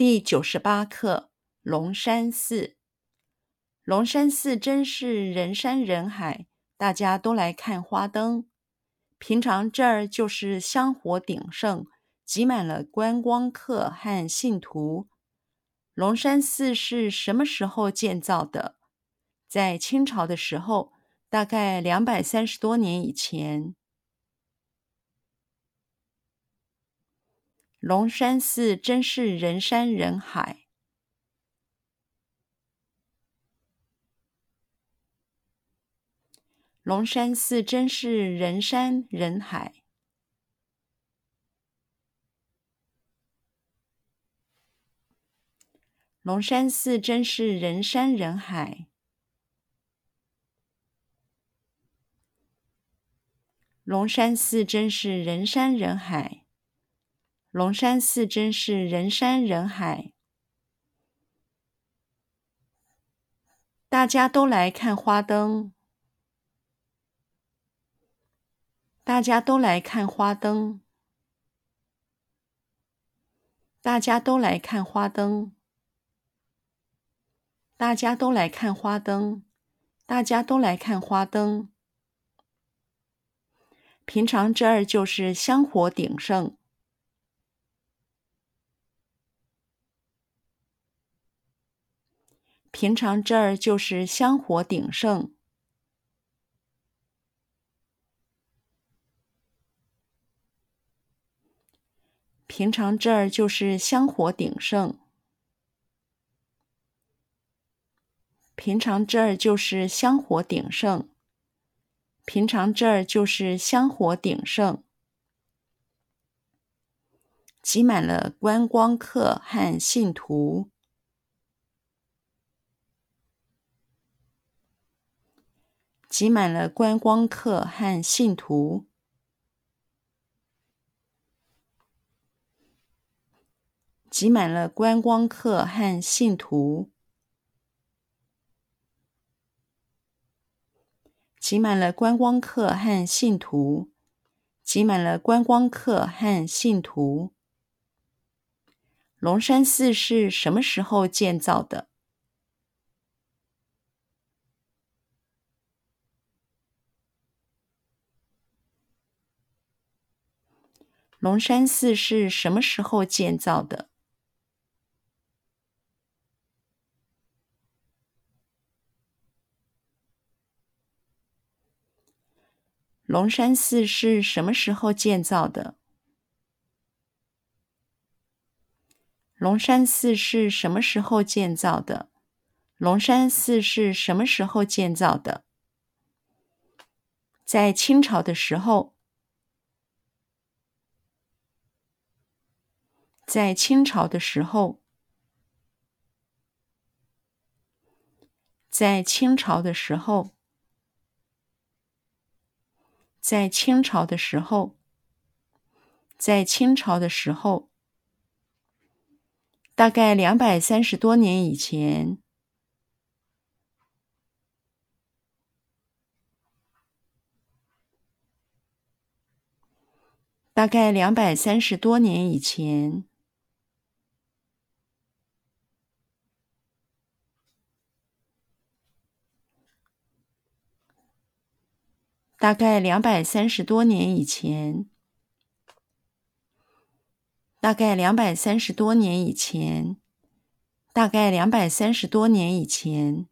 第九十八课：龙山寺。龙山寺真是人山人海，大家都来看花灯。平常这儿就是香火鼎盛，挤满了观光客和信徒。龙山寺是什么时候建造的？在清朝的时候，大概两百三十多年以前。龙山寺真是人山人海。龙山寺真是人山人海。龙山寺真是人山人海。龙山寺真是人山人海。龙山寺真是人山人海，大家都来看花灯。大家都来看花灯。大家都来看花灯。大家都来看花灯。大家都来看花灯。平常这儿就是香火鼎盛。平常这儿就是香火鼎盛。平常这儿就是香火鼎盛。平常这儿就是香火鼎盛。平常这儿就是香火鼎盛。挤满了观光客和信徒。挤满了观光客和信徒，挤满了观光客和信徒，挤满了观光客和信徒，挤满了观光客和信徒。龙山寺是什么时候建造的？龙山寺是什么时候建造的？龙山寺是什么时候建造的？龙山寺是什么时候建造的？龙山寺是什么时候建造的？在清朝的时候。在清朝的时候，在清朝的时候，在清朝的时候，在清朝的时候，大概两百三十多年以前，大概两百三十多年以前。大概两百三十多年以前大概两百三十多年以前大概两百三十多年以前。